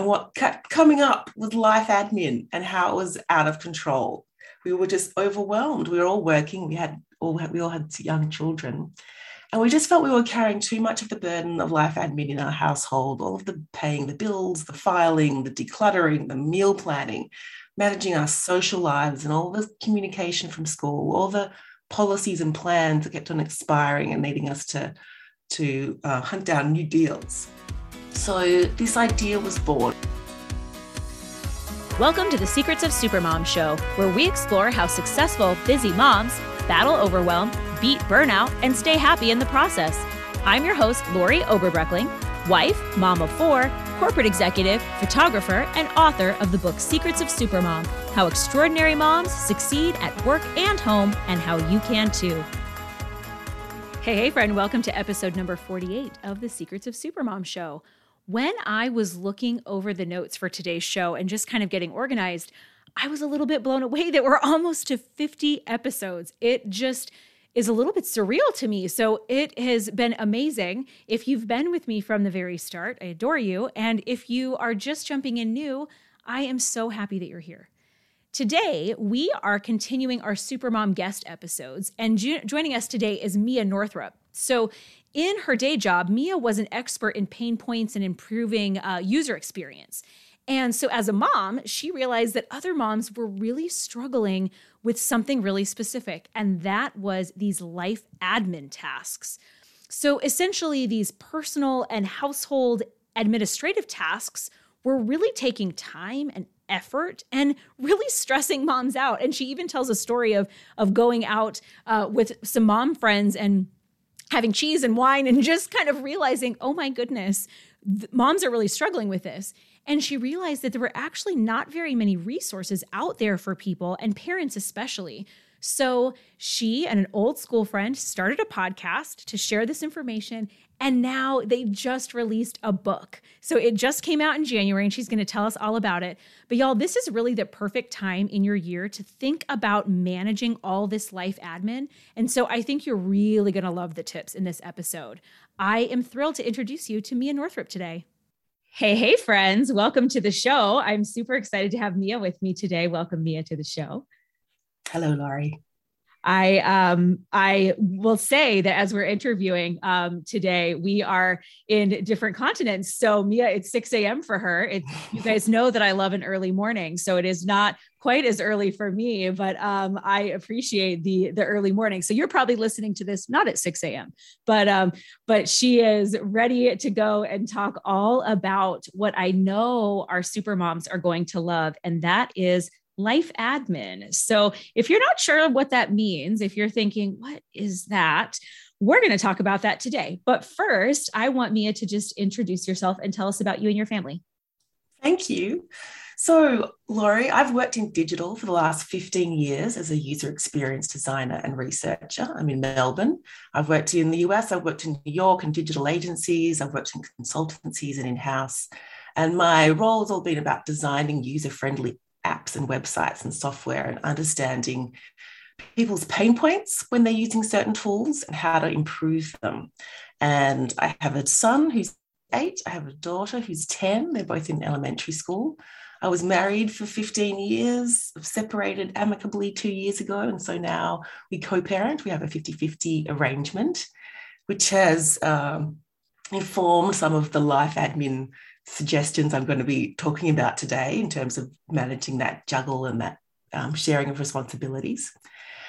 and what kept coming up with life admin and how it was out of control. We were just overwhelmed. We were all working. We had all we all had young children. And we just felt we were carrying too much of the burden of life admin in our household, all of the paying the bills, the filing, the decluttering, the meal planning, managing our social lives and all the communication from school, all the policies and plans that kept on expiring and needing us to, to uh, hunt down new deals. So this idea was born. Welcome to the Secrets of Supermom show, where we explore how successful, busy moms battle overwhelm, beat burnout, and stay happy in the process. I'm your host, Lori Oberbreckling, wife, mom of four, corporate executive, photographer, and author of the book Secrets of Supermom How Extraordinary Moms Succeed at Work and Home, and How You Can Too. Hey, hey, friend, welcome to episode number 48 of the Secrets of Supermom show. When I was looking over the notes for today's show and just kind of getting organized, I was a little bit blown away that we're almost to 50 episodes. It just is a little bit surreal to me. So it has been amazing. If you've been with me from the very start, I adore you. And if you are just jumping in new, I am so happy that you're here. Today, we are continuing our Supermom guest episodes, and jo- joining us today is Mia Northrop. So, in her day job, Mia was an expert in pain points and improving uh, user experience. And so, as a mom, she realized that other moms were really struggling with something really specific, and that was these life admin tasks. So, essentially, these personal and household administrative tasks were really taking time and effort and really stressing moms out. And she even tells a story of, of going out uh, with some mom friends and having cheese and wine and just kind of realizing, oh my goodness, moms are really struggling with this. And she realized that there were actually not very many resources out there for people and parents, especially. So she and an old school friend started a podcast to share this information. And now they just released a book. So it just came out in January, and she's going to tell us all about it. But y'all, this is really the perfect time in your year to think about managing all this life admin. And so I think you're really going to love the tips in this episode. I am thrilled to introduce you to Mia Northrop today. Hey, hey, friends. Welcome to the show. I'm super excited to have Mia with me today. Welcome, Mia, to the show. Hello, Laurie. I um I will say that as we're interviewing um today, we are in different continents. So Mia, it's 6 a.m. for her. It, you guys know that I love an early morning, so it is not quite as early for me, but um I appreciate the the early morning. So you're probably listening to this not at 6 a.m. but um but she is ready to go and talk all about what I know our super moms are going to love, and that is life admin. So, if you're not sure what that means, if you're thinking, what is that? We're going to talk about that today. But first, I want Mia to just introduce yourself and tell us about you and your family. Thank you. So, Laurie, I've worked in digital for the last 15 years as a user experience designer and researcher. I'm in Melbourne. I've worked in the US, I've worked in New York and digital agencies, I've worked in consultancies and in house. And my role has all been about designing user friendly apps and websites and software and understanding people's pain points when they're using certain tools and how to improve them. And I have a son who's eight, I have a daughter who's 10, they're both in elementary school. I was married for 15 years, separated amicably two years ago. And so now we co parent, we have a 50 50 arrangement, which has um, informed some of the life admin suggestions I'm going to be talking about today in terms of managing that juggle and that um, sharing of responsibilities.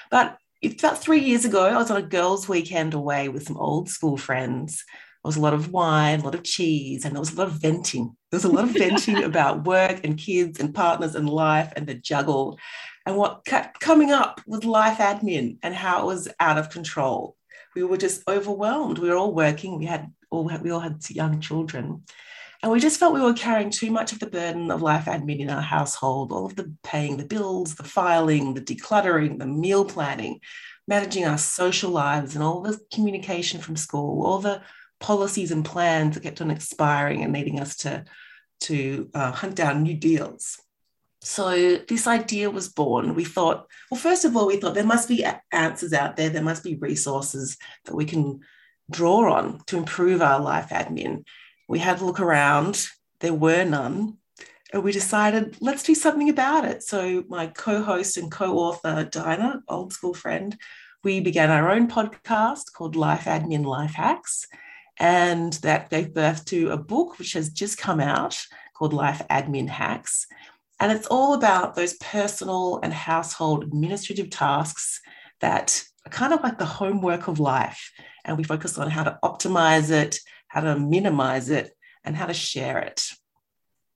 But about three years ago, I was on a girls' weekend away with some old school friends. There was a lot of wine, a lot of cheese, and there was a lot of venting. There was a lot of venting about work and kids and partners and life and the juggle and what kept coming up with life admin and how it was out of control. We were just overwhelmed. We were all working. We had all we all had young children, and we just felt we were carrying too much of the burden of life admin in our household, all of the paying the bills, the filing, the decluttering, the meal planning, managing our social lives and all the communication from school, all the policies and plans that kept on expiring and needing us to, to uh, hunt down new deals. So this idea was born. We thought, well, first of all, we thought there must be answers out there. There must be resources that we can draw on to improve our life admin. We had a look around, there were none. and we decided let's do something about it. So my co-host and co-author Dinah, old school friend, we began our own podcast called Life Admin Life Hacks, and that gave birth to a book which has just come out called Life Admin Hacks. And it's all about those personal and household administrative tasks that are kind of like the homework of life. And we focus on how to optimize it, how to minimize it, and how to share it.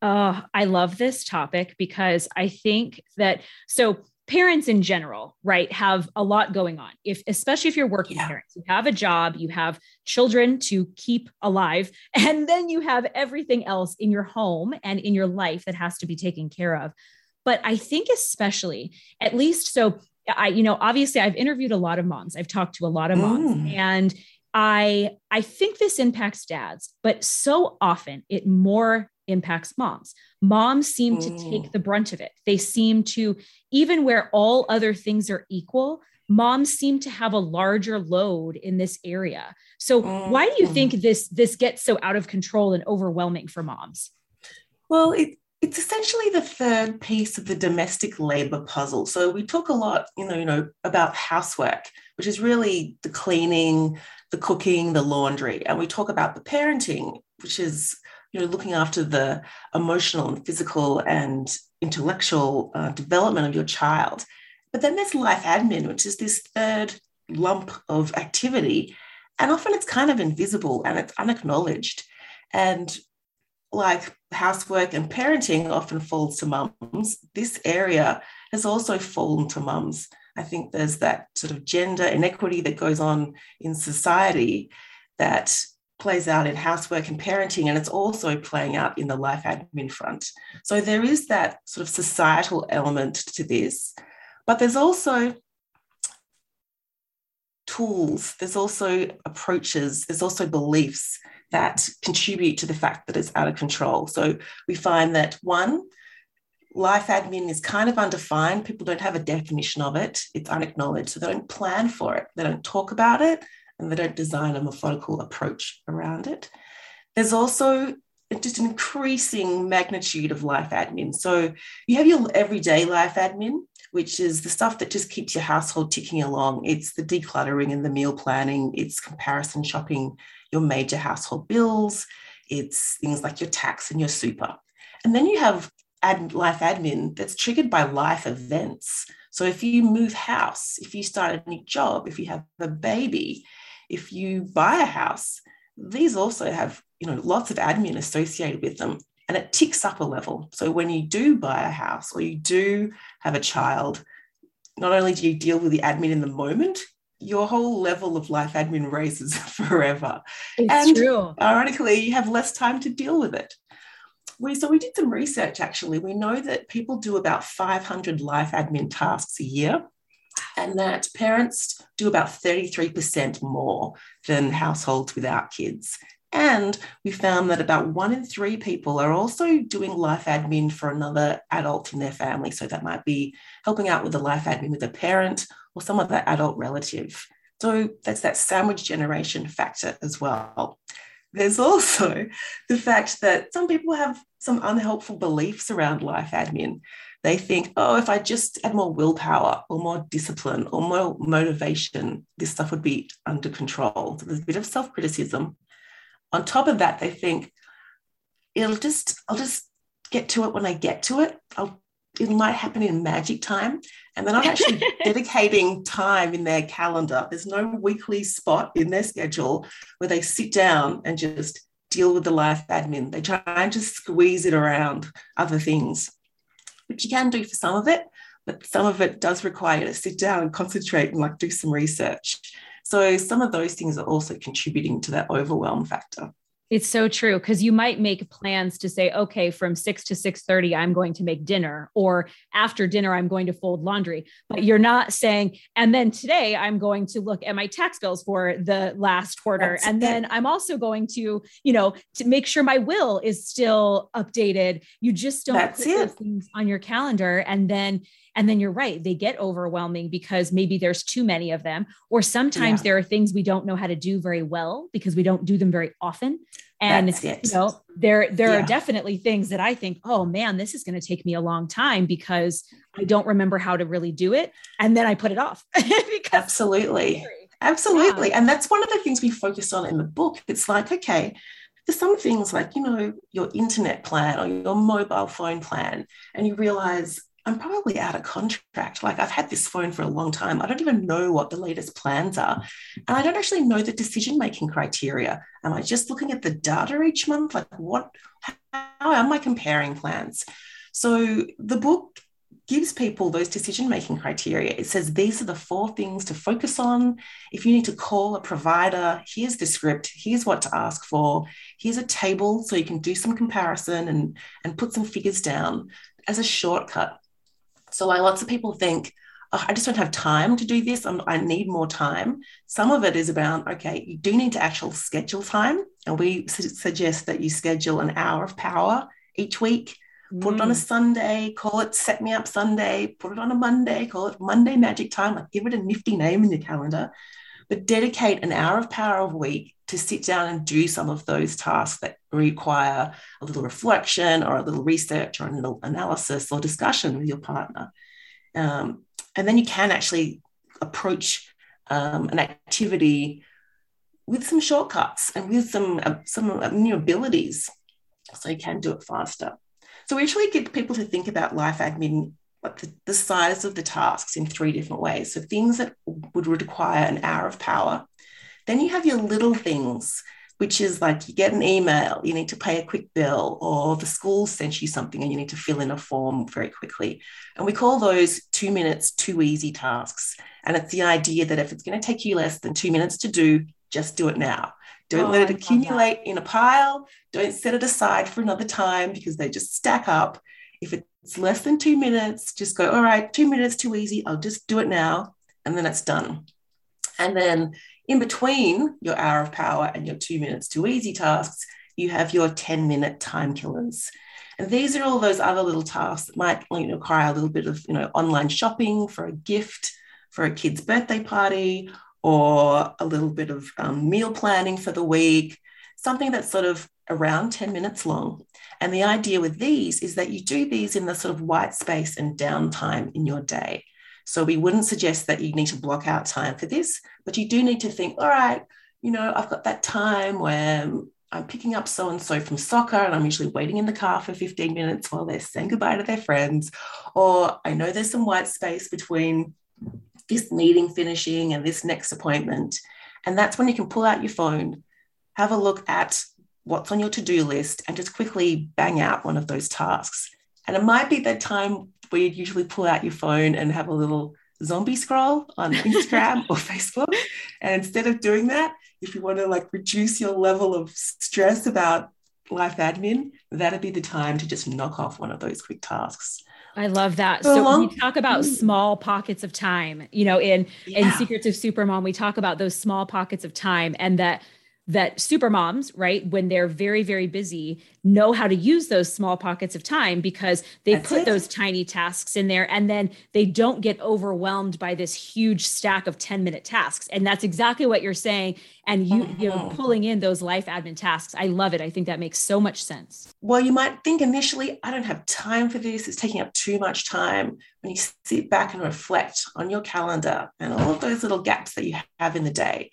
Oh, I love this topic because I think that so parents in general, right, have a lot going on. If especially if you're working yeah. parents, you have a job, you have children to keep alive, and then you have everything else in your home and in your life that has to be taken care of. But I think especially, at least so I, you know, obviously I've interviewed a lot of moms. I've talked to a lot of moms mm. and I I think this impacts dads, but so often it more impacts moms. Moms seem to take mm. the brunt of it. They seem to, even where all other things are equal, moms seem to have a larger load in this area. So why do you think mm. this this gets so out of control and overwhelming for moms? Well, it, it's essentially the third piece of the domestic labor puzzle. So we talk a lot, you know, you know, about housework, which is really the cleaning, the cooking, the laundry, and we talk about the parenting, which is you know, looking after the emotional and physical and intellectual uh, development of your child. But then there's life admin, which is this third lump of activity. And often it's kind of invisible and it's unacknowledged. And like housework and parenting often falls to mums, this area has also fallen to mums. I think there's that sort of gender inequity that goes on in society that plays out in housework and parenting, and it's also playing out in the life admin front. So there is that sort of societal element to this, but there's also tools, there's also approaches, there's also beliefs that contribute to the fact that it's out of control. So we find that one, life admin is kind of undefined. People don't have a definition of it, it's unacknowledged. So they don't plan for it, they don't talk about it, and they don't design a methodical approach around it. There's also just an increasing magnitude of life admin. So you have your everyday life admin, which is the stuff that just keeps your household ticking along. It's the decluttering and the meal planning, it's comparison shopping, your major household bills, it's things like your tax and your super. And then you have ad, life admin that's triggered by life events. So if you move house, if you start a new job, if you have a baby, if you buy a house, these also have you know lots of admin associated with them and it ticks up a level. So when you do buy a house or you do have a child, not only do you deal with the admin in the moment, your whole level of life admin raises forever. It's and true. ironically, you have less time to deal with it. We, so we did some research actually. We know that people do about 500 life admin tasks a year and that parents do about 33% more than households without kids. And we found that about one in three people are also doing life admin for another adult in their family. So that might be helping out with the life admin with a parent or some other adult relative. So that's that sandwich generation factor as well. There's also the fact that some people have some unhelpful beliefs around life admin they think, oh, if I just had more willpower or more discipline or more motivation, this stuff would be under control. So there's a bit of self criticism. On top of that, they think, it'll just, I'll just get to it when I get to it. I'll, it might happen in magic time. And they're not actually dedicating time in their calendar. There's no weekly spot in their schedule where they sit down and just deal with the life admin. They try and just squeeze it around other things which you can do for some of it, but some of it does require you to sit down and concentrate and like do some research. So some of those things are also contributing to that overwhelm factor. It's so true because you might make plans to say, okay, from six to six thirty, I'm going to make dinner, or after dinner, I'm going to fold laundry. But you're not saying, and then today I'm going to look at my tax bills for the last quarter, That's and it. then I'm also going to, you know, to make sure my will is still updated. You just don't That's put it. those things on your calendar, and then and then you're right, they get overwhelming because maybe there's too many of them, or sometimes yeah. there are things we don't know how to do very well because we don't do them very often. And you know, there there yeah. are definitely things that I think, oh man, this is going to take me a long time because I don't remember how to really do it. And then I put it off. Absolutely. Absolutely. Yeah. And that's one of the things we focus on in the book. It's like, okay, there's some things like, you know, your internet plan or your mobile phone plan, and you realize I'm probably out of contract. Like I've had this phone for a long time. I don't even know what the latest plans are. And I don't actually know the decision making criteria. Am I just looking at the data each month? Like what, how am I comparing plans? So the book gives people those decision making criteria. It says these are the four things to focus on. If you need to call a provider, here's the script, here's what to ask for, here's a table so you can do some comparison and, and put some figures down as a shortcut so like lots of people think, oh, I just don't have time to do this. I'm, i need more time. Some of it is about, okay, you do need to actually schedule time. And we su- suggest that you schedule an hour of power each week. Put it on a mm. Sunday, call it Set Me Up Sunday, put it on a Monday, call it Monday Magic Time, like give it a nifty name in your calendar, but dedicate an hour of power a week to sit down and do some of those tasks that require a little reflection or a little research or a little analysis or discussion with your partner. Um, and then you can actually approach um, an activity with some shortcuts and with some uh, some uh, new abilities. So you can do it faster. So we actually get people to think about life admin the, the size of the tasks in three different ways. So things that would require an hour of power. Then you have your little things, which is like you get an email, you need to pay a quick bill, or the school sent you something and you need to fill in a form very quickly. And we call those two minutes, too easy tasks. And it's the idea that if it's going to take you less than two minutes to do, just do it now. Don't oh, let it accumulate in a pile. Don't set it aside for another time because they just stack up. If it's less than two minutes, just go, all right, two minutes too easy. I'll just do it now. And then it's done. And then in between your hour of power and your two minutes too easy tasks, you have your 10 minute time killers. And these are all those other little tasks that might you know, require a little bit of you know, online shopping for a gift, for a kid's birthday party, or a little bit of um, meal planning for the week, something that's sort of around 10 minutes long. And the idea with these is that you do these in the sort of white space and downtime in your day. So we wouldn't suggest that you need to block out time for this, but you do need to think, all right, you know, I've got that time where I'm picking up so and so from soccer and I'm usually waiting in the car for 15 minutes while they're saying goodbye to their friends. Or I know there's some white space between this meeting finishing and this next appointment. And that's when you can pull out your phone, have a look at what's on your to do list, and just quickly bang out one of those tasks. And it might be that time where you'd usually pull out your phone and have a little zombie scroll on Instagram or Facebook. And instead of doing that, if you want to like reduce your level of stress about life admin, that'd be the time to just knock off one of those quick tasks. I love that. So, so we talk about mm. small pockets of time, you know, in yeah. in Secrets of Supermom, we talk about those small pockets of time and that that super moms, right, when they're very, very busy, know how to use those small pockets of time because they That's put it. those tiny tasks in there and then they don't get overwhelmed by this huge stack of 10 minute tasks. And that's exactly what you're saying. And you, mm-hmm. you know, pulling in those life admin tasks. I love it. I think that makes so much sense. Well, you might think initially, I don't have time for this. It's taking up too much time. When you sit back and reflect on your calendar and all of those little gaps that you have in the day,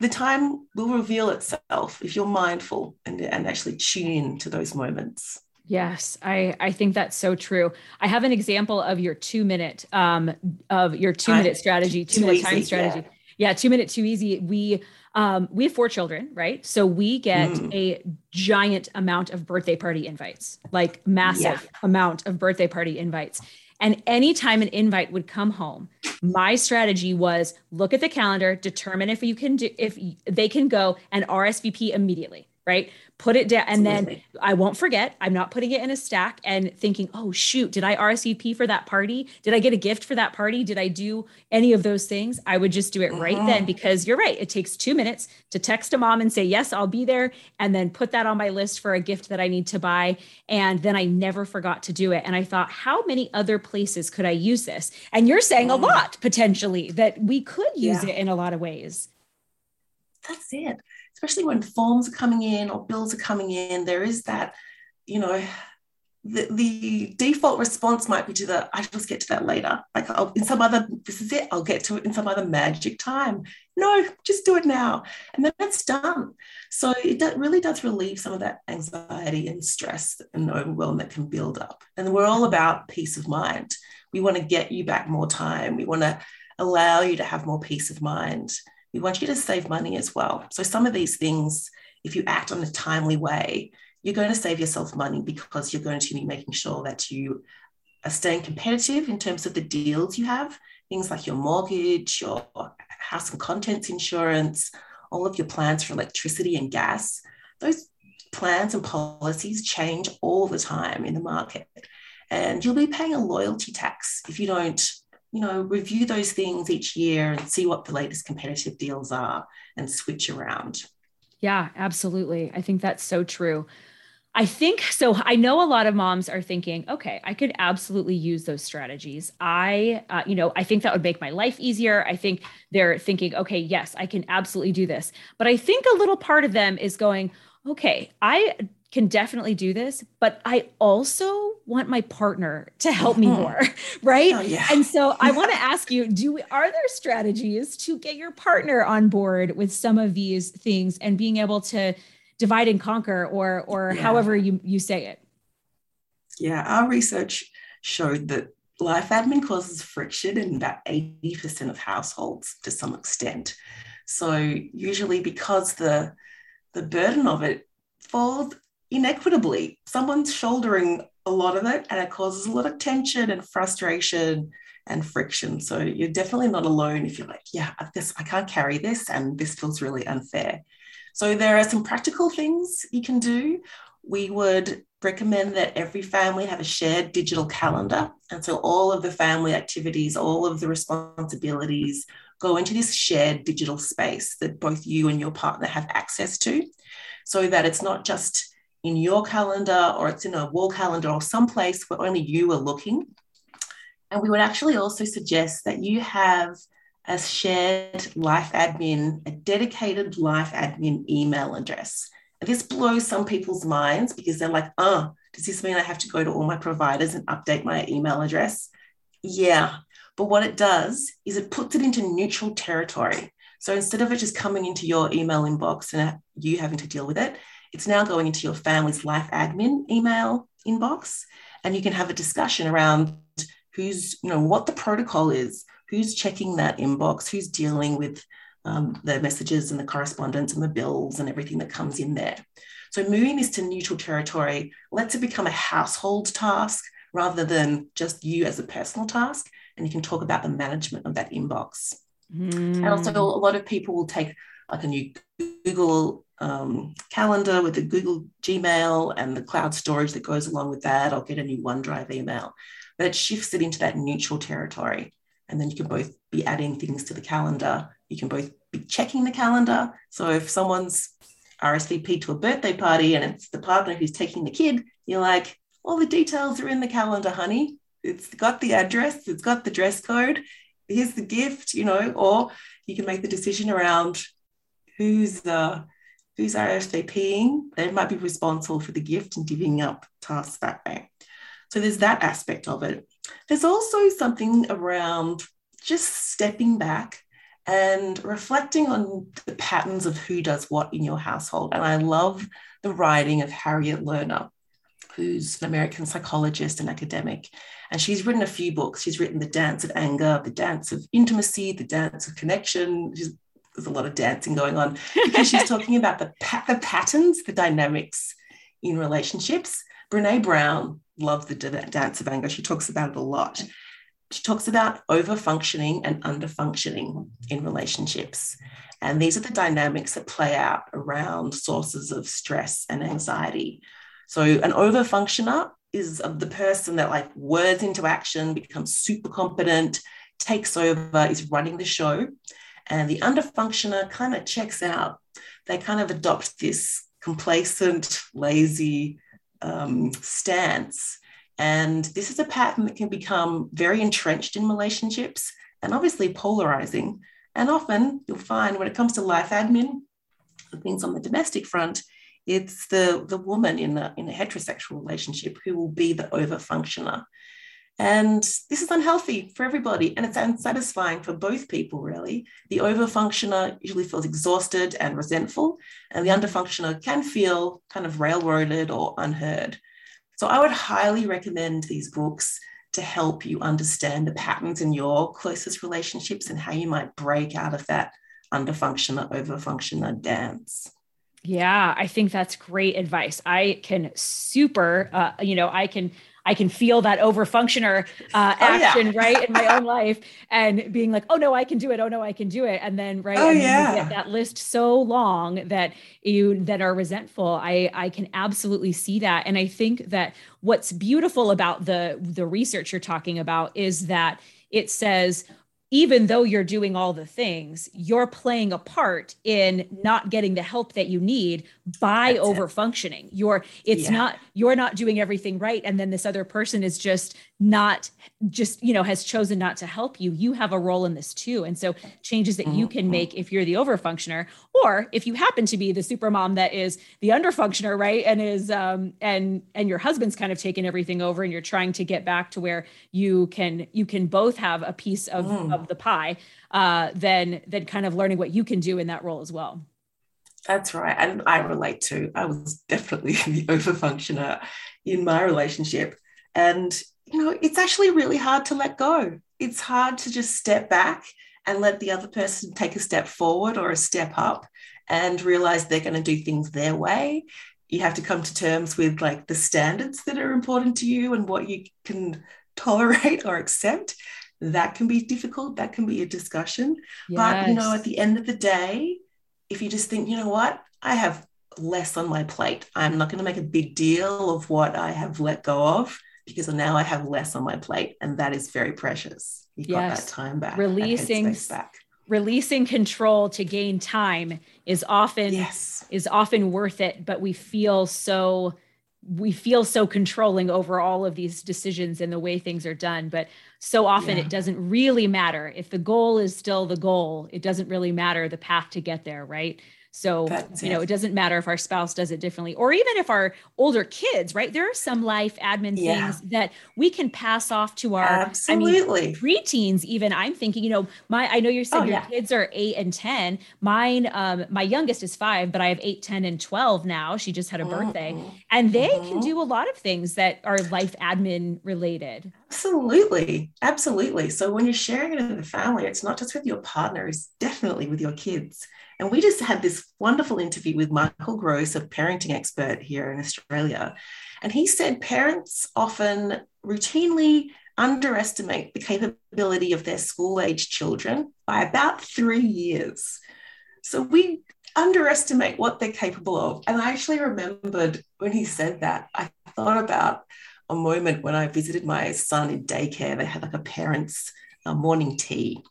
the time will reveal itself if you're mindful and, and actually tune in to those moments. Yes, I, I think that's so true. I have an example of your two minute um, of your two minute strategy, two minute time strategy. Yeah. yeah, two minute too easy. We um, we have four children, right? So we get mm. a giant amount of birthday party invites, like massive yeah. amount of birthday party invites. And anytime an invite would come home, my strategy was look at the calendar, determine if you can do if they can go and RSVP immediately, right? put it down and Absolutely. then i won't forget i'm not putting it in a stack and thinking oh shoot did i rsvp for that party did i get a gift for that party did i do any of those things i would just do it right then mm-hmm. because you're right it takes two minutes to text a mom and say yes i'll be there and then put that on my list for a gift that i need to buy and then i never forgot to do it and i thought how many other places could i use this and you're saying mm. a lot potentially that we could use yeah. it in a lot of ways that's it especially when forms are coming in or bills are coming in, there is that, you know, the, the default response might be to the I just get to that later. Like I'll in some other, this is it, I'll get to it in some other magic time. No, just do it now. And then that's done. So it really does relieve some of that anxiety and stress and overwhelm that can build up. And we're all about peace of mind. We want to get you back more time. We want to allow you to have more peace of mind. We want you to save money as well. So some of these things, if you act on a timely way, you're going to save yourself money because you're going to be making sure that you are staying competitive in terms of the deals you have, things like your mortgage, your house and contents insurance, all of your plans for electricity and gas. Those plans and policies change all the time in the market. And you'll be paying a loyalty tax if you don't, you know, review those things each year and see what the latest competitive deals are and switch around. Yeah, absolutely. I think that's so true. I think so. I know a lot of moms are thinking, okay, I could absolutely use those strategies. I, uh, you know, I think that would make my life easier. I think they're thinking, okay, yes, I can absolutely do this. But I think a little part of them is going, okay, I can definitely do this, but I also want my partner to help me mm-hmm. more, right? Oh, yeah. And so I want to ask you, do we, are there strategies to get your partner on board with some of these things and being able to divide and conquer or or yeah. however you you say it yeah our research showed that life admin causes friction in about 80% of households to some extent so usually because the the burden of it falls inequitably someone's shouldering a lot of it and it causes a lot of tension and frustration and friction so you're definitely not alone if you're like yeah this i can't carry this and this feels really unfair so there are some practical things you can do. We would recommend that every family have a shared digital calendar. And so all of the family activities, all of the responsibilities go into this shared digital space that both you and your partner have access to so that it's not just in your calendar or it's in a wall calendar or someplace where only you are looking. And we would actually also suggest that you have a shared life admin, a dedicated life admin email address. This blows some people's minds because they're like, oh, does this mean I have to go to all my providers and update my email address? Yeah. But what it does is it puts it into neutral territory. So instead of it just coming into your email inbox and you having to deal with it, it's now going into your family's life admin email inbox. And you can have a discussion around who's, you know, what the protocol is, who's checking that inbox, who's dealing with um, the messages and the correspondence and the bills and everything that comes in there. So moving this to neutral territory lets it become a household task rather than just you as a personal task. And you can talk about the management of that inbox. Mm. And also, a lot of people will take like a new Google um, calendar with the Google Gmail and the cloud storage that goes along with that. I'll get a new OneDrive email, but it shifts it into that neutral territory and then you can both be adding things to the calendar. You can both be checking the calendar. So if someone's RSVP to a birthday party and it's the partner who's taking the kid, you're like, all the details are in the calendar, honey. It's got the address, it's got the dress code. Here's the gift, you know, or you can make the decision around who's uh, who's RSVPing. They might be responsible for the gift and divvying up tasks that way. So there's that aspect of it. There's also something around just stepping back and reflecting on the patterns of who does what in your household. And I love the writing of Harriet Lerner, who's an American psychologist and academic. And she's written a few books. She's written The Dance of Anger, The Dance of Intimacy, The Dance of Connection. She's, there's a lot of dancing going on because she's talking about the, pa- the patterns, the dynamics in relationships. Brene Brown love the dance of anger. She talks about it a lot. She talks about over functioning and under functioning in relationships. And these are the dynamics that play out around sources of stress and anxiety. So, an over functioner is the person that like words into action, becomes super competent, takes over, is running the show. And the underfunctioner kind of checks out. They kind of adopt this complacent, lazy, um, stance. And this is a pattern that can become very entrenched in relationships and obviously polarizing. And often you'll find when it comes to life admin, things on the domestic front, it's the, the woman in a, in a heterosexual relationship who will be the overfunctioner. And this is unhealthy for everybody, and it's unsatisfying for both people, really. The overfunctioner usually feels exhausted and resentful, and the underfunctioner can feel kind of railroaded or unheard. So I would highly recommend these books to help you understand the patterns in your closest relationships and how you might break out of that underfunctioner, overfunctioner dance. Yeah, I think that's great advice. I can super, uh, you know, I can I can feel that overfunctioner uh, action oh, yeah. right in my own life and being like, oh no, I can do it. Oh no, I can do it. And then right, oh, and yeah. get that list so long that you that are resentful. I I can absolutely see that, and I think that what's beautiful about the the research you're talking about is that it says even though you're doing all the things, you're playing a part in not getting the help that you need by That's over functioning. You're it's yeah. not you're not doing everything right and then this other person is just not just you know has chosen not to help you you have a role in this too. And so changes that you can make if you're the overfunctioner or if you happen to be the super mom that is the underfunctioner right? And is um and and your husband's kind of taken everything over and you're trying to get back to where you can you can both have a piece of mm. of the pie uh then then kind of learning what you can do in that role as well. That's right. And i relate to i was definitely the overfunctioner in my relationship. And you know, it's actually really hard to let go. It's hard to just step back and let the other person take a step forward or a step up and realize they're going to do things their way. You have to come to terms with like the standards that are important to you and what you can tolerate or accept. That can be difficult. That can be a discussion. Yes. But, you know, at the end of the day, if you just think, you know what, I have less on my plate, I'm not going to make a big deal of what I have let go of because now I have less on my plate, and that is very precious. You yes. got that time back, releasing back. Releasing control to gain time is often yes. is often worth it, but we feel so we feel so controlling over all of these decisions and the way things are done but so often yeah. it doesn't really matter if the goal is still the goal it doesn't really matter the path to get there right so, That's you know, it. it doesn't matter if our spouse does it differently, or even if our older kids, right? There are some life admin yeah. things that we can pass off to our absolutely I mean, preteens. Even I'm thinking, you know, my I know you said oh, your yeah. kids are eight and ten. Mine, um, my youngest is five, but I have eight, 10, and 12 now. She just had a birthday, mm-hmm. and they mm-hmm. can do a lot of things that are life admin related. Absolutely. Absolutely. So when you're sharing it with the family, it's not just with your partner, it's definitely with your kids. And we just had this wonderful interview with Michael Grose, a parenting expert here in Australia. And he said parents often routinely underestimate the capability of their school age children by about three years. So we underestimate what they're capable of. And I actually remembered when he said that, I thought about a moment when I visited my son in daycare. They had like a parents' uh, morning tea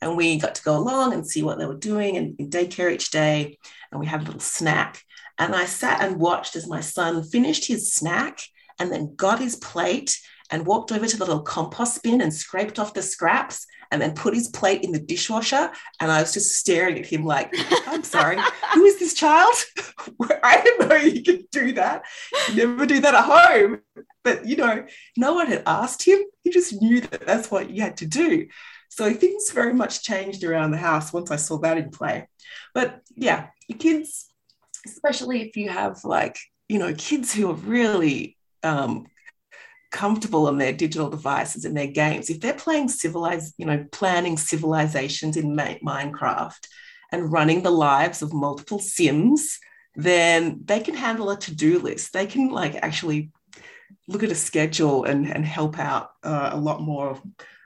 and we got to go along and see what they were doing in, in daycare each day. And we had a little snack. And I sat and watched as my son finished his snack and then got his plate and walked over to the little compost bin and scraped off the scraps and then put his plate in the dishwasher. And I was just staring at him like, I'm sorry, who is this child? I didn't know you could do that. You never do that at home. But, you know, no one had asked him. He just knew that that's what you had to do. So things very much changed around the house once I saw that in play. But yeah, your kids, especially if you have like, you know, kids who are really um, comfortable on their digital devices and their games, if they're playing civilized, you know, planning civilizations in Minecraft and running the lives of multiple Sims, then they can handle a to-do list. They can like actually look at a schedule and, and help out uh, a lot more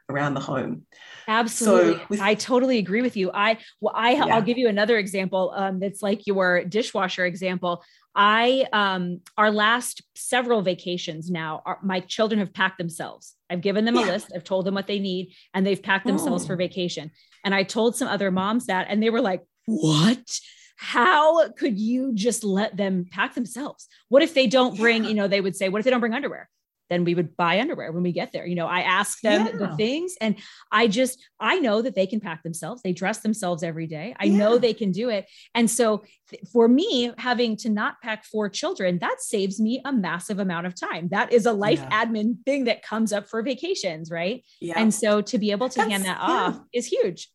around the home. Absolutely. So with, I totally agree with you. I well, I yeah. I'll give you another example um, that's like your dishwasher example. I um our last several vacations now, our, my children have packed themselves. I've given them yeah. a list, I've told them what they need, and they've packed themselves for vacation. And I told some other moms that, and they were like, "What?" How could you just let them pack themselves? What if they don't bring, yeah. you know, they would say, what if they don't bring underwear? Then we would buy underwear when we get there. You know, I ask them yeah. the things and I just, I know that they can pack themselves. They dress themselves every day. I yeah. know they can do it. And so for me, having to not pack four children, that saves me a massive amount of time. That is a life yeah. admin thing that comes up for vacations. Right. Yeah. And so to be able to That's, hand that off is huge.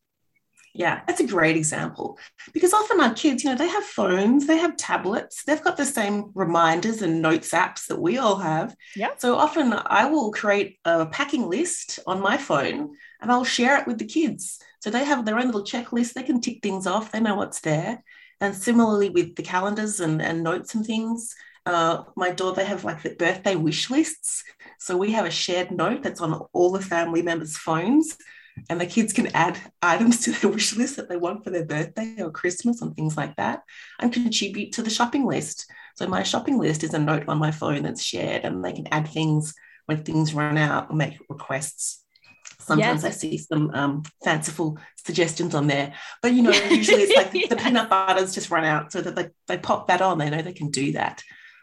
Yeah, that's a great example because often our kids, you know, they have phones, they have tablets, they've got the same reminders and notes apps that we all have. Yeah. So often I will create a packing list on my phone and I'll share it with the kids. So they have their own little checklist, they can tick things off, they know what's there. And similarly with the calendars and, and notes and things, uh, my daughter, they have like the birthday wish lists. So we have a shared note that's on all the family members' phones and the kids can add items to their wish list that they want for their birthday or Christmas and things like that and contribute to the shopping list. So my shopping list is a note on my phone that's shared and they can add things when things run out or make requests. Sometimes yes. I see some um, fanciful suggestions on there, but you know, usually it's like the peanut butters just run out so that they, they pop that on. They know they can do that.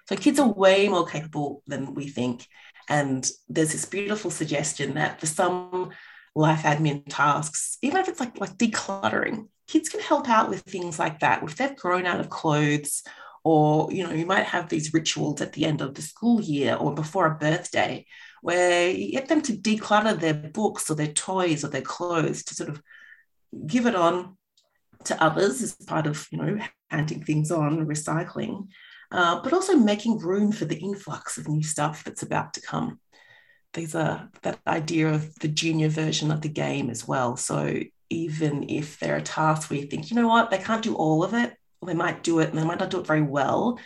So kids are way more capable than we think. And there's this beautiful suggestion that for some life admin tasks, even if it's like like decluttering, kids can help out with things like that. If they've grown out of clothes, or you know, you might have these rituals at the end of the school year or before a birthday where you get them to declutter their books or their toys or their clothes to sort of give it on to others as part of you know handing things on recycling uh, but also making room for the influx of new stuff that's about to come there's a that idea of the junior version of the game as well. So even if there are tasks where you think, you know what, they can't do all of it, or they might do it and they might not do it very well,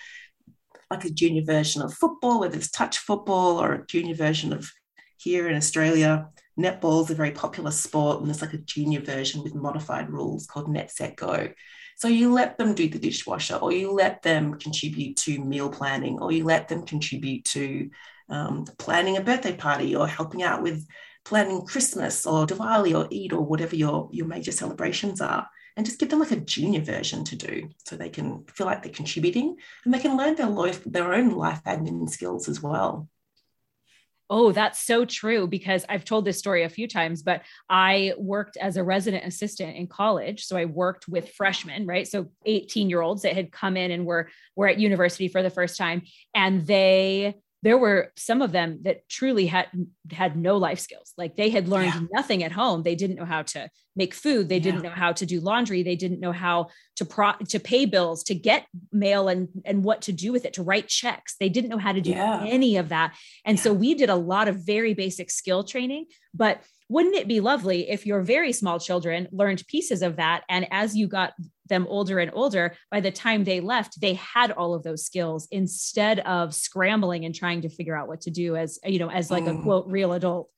like a junior version of football, whether it's touch football or a junior version of here in Australia, netball is a very popular sport, and there's like a junior version with modified rules called Net Set Go. So you let them do the dishwasher, or you let them contribute to meal planning, or you let them contribute to um, planning a birthday party or helping out with planning Christmas or Diwali or Eid or whatever your, your major celebrations are. And just give them like a junior version to do so they can feel like they're contributing and they can learn their life, their own life admin skills as well. Oh, that's so true because I've told this story a few times, but I worked as a resident assistant in college. So I worked with freshmen, right? So 18 year olds that had come in and were, were at university for the first time. And they there were some of them that truly had had no life skills. Like they had learned yeah. nothing at home. They didn't know how to make food. They yeah. didn't know how to do laundry. They didn't know how to pro to pay bills to get mail and and what to do with it to write checks. They didn't know how to do yeah. any of that. And so we did a lot of very basic skill training. But wouldn't it be lovely if your very small children learned pieces of that? And as you got them older and older by the time they left they had all of those skills instead of scrambling and trying to figure out what to do as you know as like mm. a quote real adult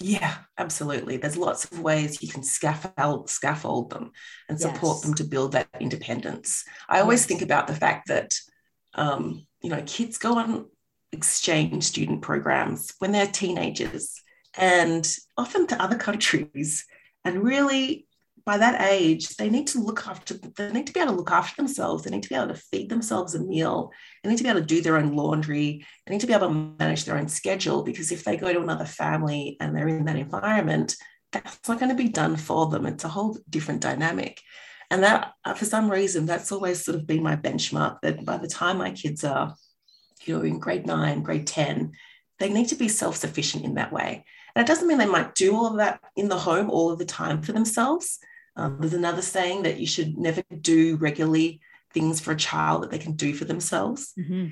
yeah absolutely there's lots of ways you can scaffold scaffold them and support yes. them to build that independence i always yes. think about the fact that um, you know kids go on exchange student programs when they're teenagers and often to other countries. And really, by that age, they need to look after, they need to be able to look after themselves. They need to be able to feed themselves a meal. They need to be able to do their own laundry. They need to be able to manage their own schedule because if they go to another family and they're in that environment, that's not going to be done for them. It's a whole different dynamic. And that, uh, for some reason, that's always sort of been my benchmark that by the time my kids are, you know, in grade nine, grade 10, they need to be self sufficient in that way. And it doesn't mean they might do all of that in the home all of the time for themselves. Um, there's another saying that you should never do regularly things for a child that they can do for themselves. Mm-hmm.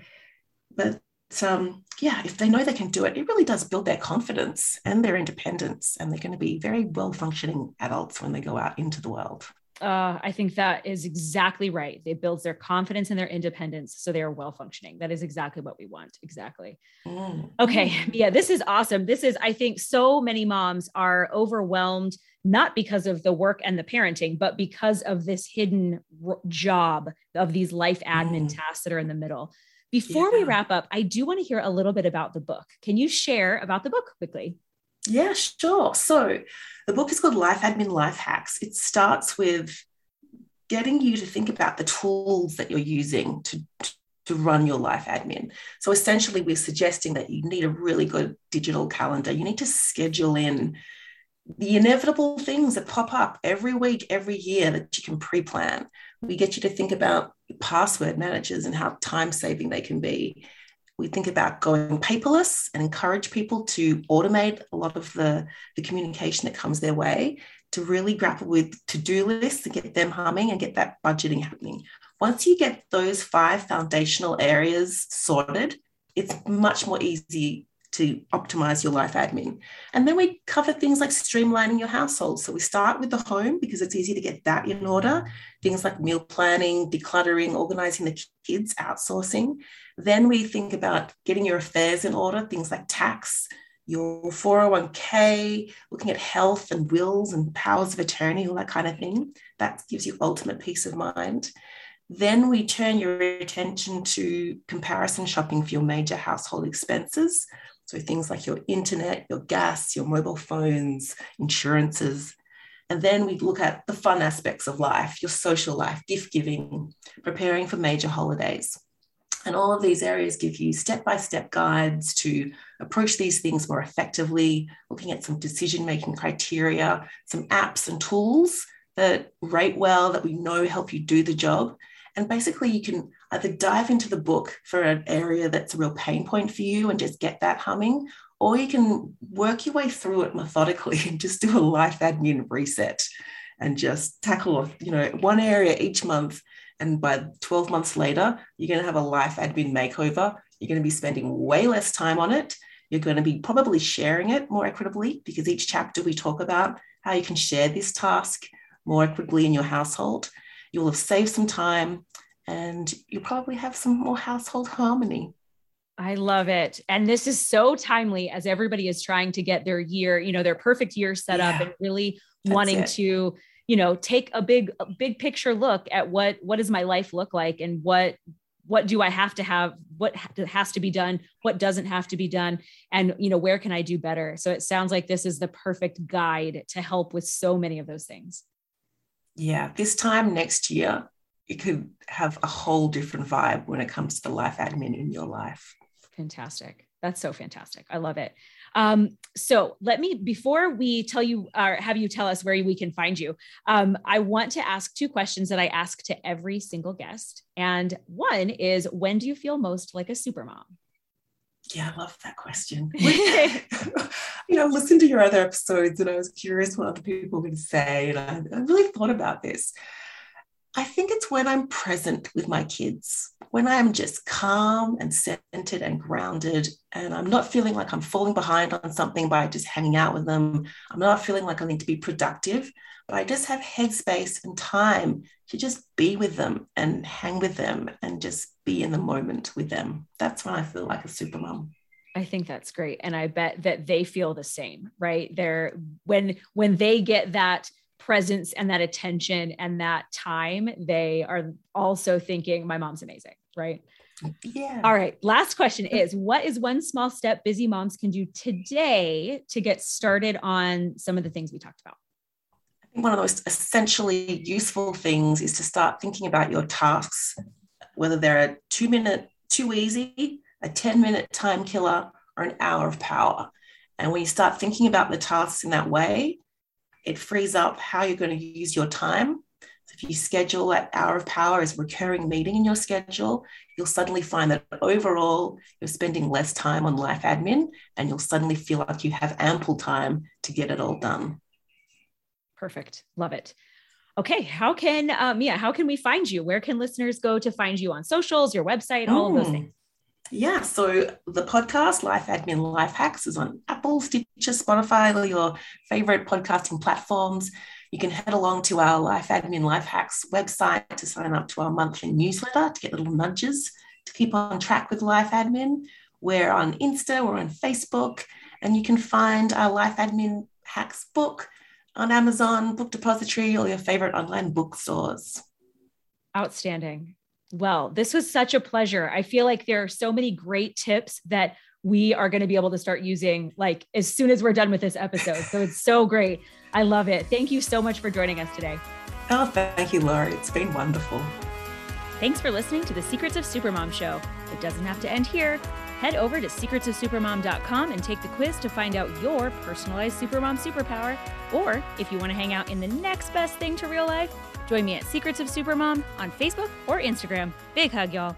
But um, yeah, if they know they can do it, it really does build their confidence and their independence, and they're going to be very well functioning adults when they go out into the world uh, I think that is exactly right. It builds their confidence and their independence. So they are well functioning. That is exactly what we want. Exactly. Mm. Okay. Yeah, this is awesome. This is, I think, so many moms are overwhelmed, not because of the work and the parenting, but because of this hidden r- job of these life admin mm. tasks that are in the middle. Before yeah. we wrap up, I do want to hear a little bit about the book. Can you share about the book quickly? Yeah, sure. So the book is called Life Admin Life Hacks. It starts with getting you to think about the tools that you're using to, to run your life admin. So essentially, we're suggesting that you need a really good digital calendar. You need to schedule in the inevitable things that pop up every week, every year that you can pre plan. We get you to think about password managers and how time saving they can be. We think about going paperless and encourage people to automate a lot of the, the communication that comes their way to really grapple with to do lists and get them humming and get that budgeting happening. Once you get those five foundational areas sorted, it's much more easy to optimize your life admin. And then we cover things like streamlining your household. So we start with the home because it's easy to get that in order. Things like meal planning, decluttering, organizing the kids, outsourcing. Then we think about getting your affairs in order, things like tax, your 401k, looking at health and wills and powers of attorney, all that kind of thing. That gives you ultimate peace of mind. Then we turn your attention to comparison shopping for your major household expenses. So things like your internet, your gas, your mobile phones, insurances. And then we look at the fun aspects of life, your social life, gift giving, preparing for major holidays. And all of these areas give you step by step guides to approach these things more effectively, looking at some decision making criteria, some apps and tools that rate well, that we know help you do the job. And basically, you can either dive into the book for an area that's a real pain point for you and just get that humming, or you can work your way through it methodically and just do a life admin reset and just tackle you know one area each month and by 12 months later you're going to have a life admin makeover you're going to be spending way less time on it you're going to be probably sharing it more equitably because each chapter we talk about how you can share this task more equitably in your household you'll have saved some time and you probably have some more household harmony. I love it. And this is so timely as everybody is trying to get their year, you know, their perfect year set yeah, up and really wanting it. to, you know, take a big a big picture look at what what does my life look like and what what do I have to have what has to be done what doesn't have to be done and you know where can I do better so it sounds like this is the perfect guide to help with so many of those things yeah this time next year it could have a whole different vibe when it comes to the life admin in your life. Fantastic. That's so fantastic. I love it. Um, so let me, before we tell you or have you tell us where we can find you, um, I want to ask two questions that I ask to every single guest. And one is when do you feel most like a super mom? Yeah, I love that question. you know, listen to your other episodes and I was curious what other people would say. And I, I really thought about this. I think it's when I'm present with my kids, when I'm just calm and centered and grounded, and I'm not feeling like I'm falling behind on something by just hanging out with them. I'm not feeling like I need to be productive, but I just have headspace and time to just be with them and hang with them and just be in the moment with them. That's when I feel like a super mom. I think that's great. And I bet that they feel the same, right? They're when when they get that presence and that attention and that time, they are also thinking, my mom's amazing, right? Yeah. All right. Last question is What is one small step busy moms can do today to get started on some of the things we talked about? I think one of the most essentially useful things is to start thinking about your tasks, whether they're a two minute, too easy, a 10 minute time killer, or an hour of power. And when you start thinking about the tasks in that way, it frees up how you're going to use your time. So if you schedule that hour of power as a recurring meeting in your schedule, you'll suddenly find that overall you're spending less time on life admin and you'll suddenly feel like you have ample time to get it all done. Perfect. Love it. Okay, how can um yeah, how can we find you? Where can listeners go to find you on socials, your website, all mm. of those hmm. things? Yeah, so the podcast, Life Admin Life Hacks, is on Apple, Stitcher, Spotify, or your favorite podcasting platforms. You can head along to our Life Admin Life Hacks website to sign up to our monthly newsletter to get little nudges to keep on track with Life Admin. We're on Insta, we're on Facebook, and you can find our Life Admin Hacks book on Amazon, Book Depository, or your favorite online bookstores. Outstanding. Well, this was such a pleasure. I feel like there are so many great tips that we are going to be able to start using like as soon as we're done with this episode. So it's so great. I love it. Thank you so much for joining us today. Oh, thank you, Laurie. It's been wonderful. Thanks for listening to the Secrets of Supermom show. It doesn't have to end here. Head over to secretsofsupermom.com and take the quiz to find out your personalized Supermom superpower. Or if you want to hang out in the next best thing to real life, join me at Secrets of Supermom on Facebook or Instagram. Big hug, y'all.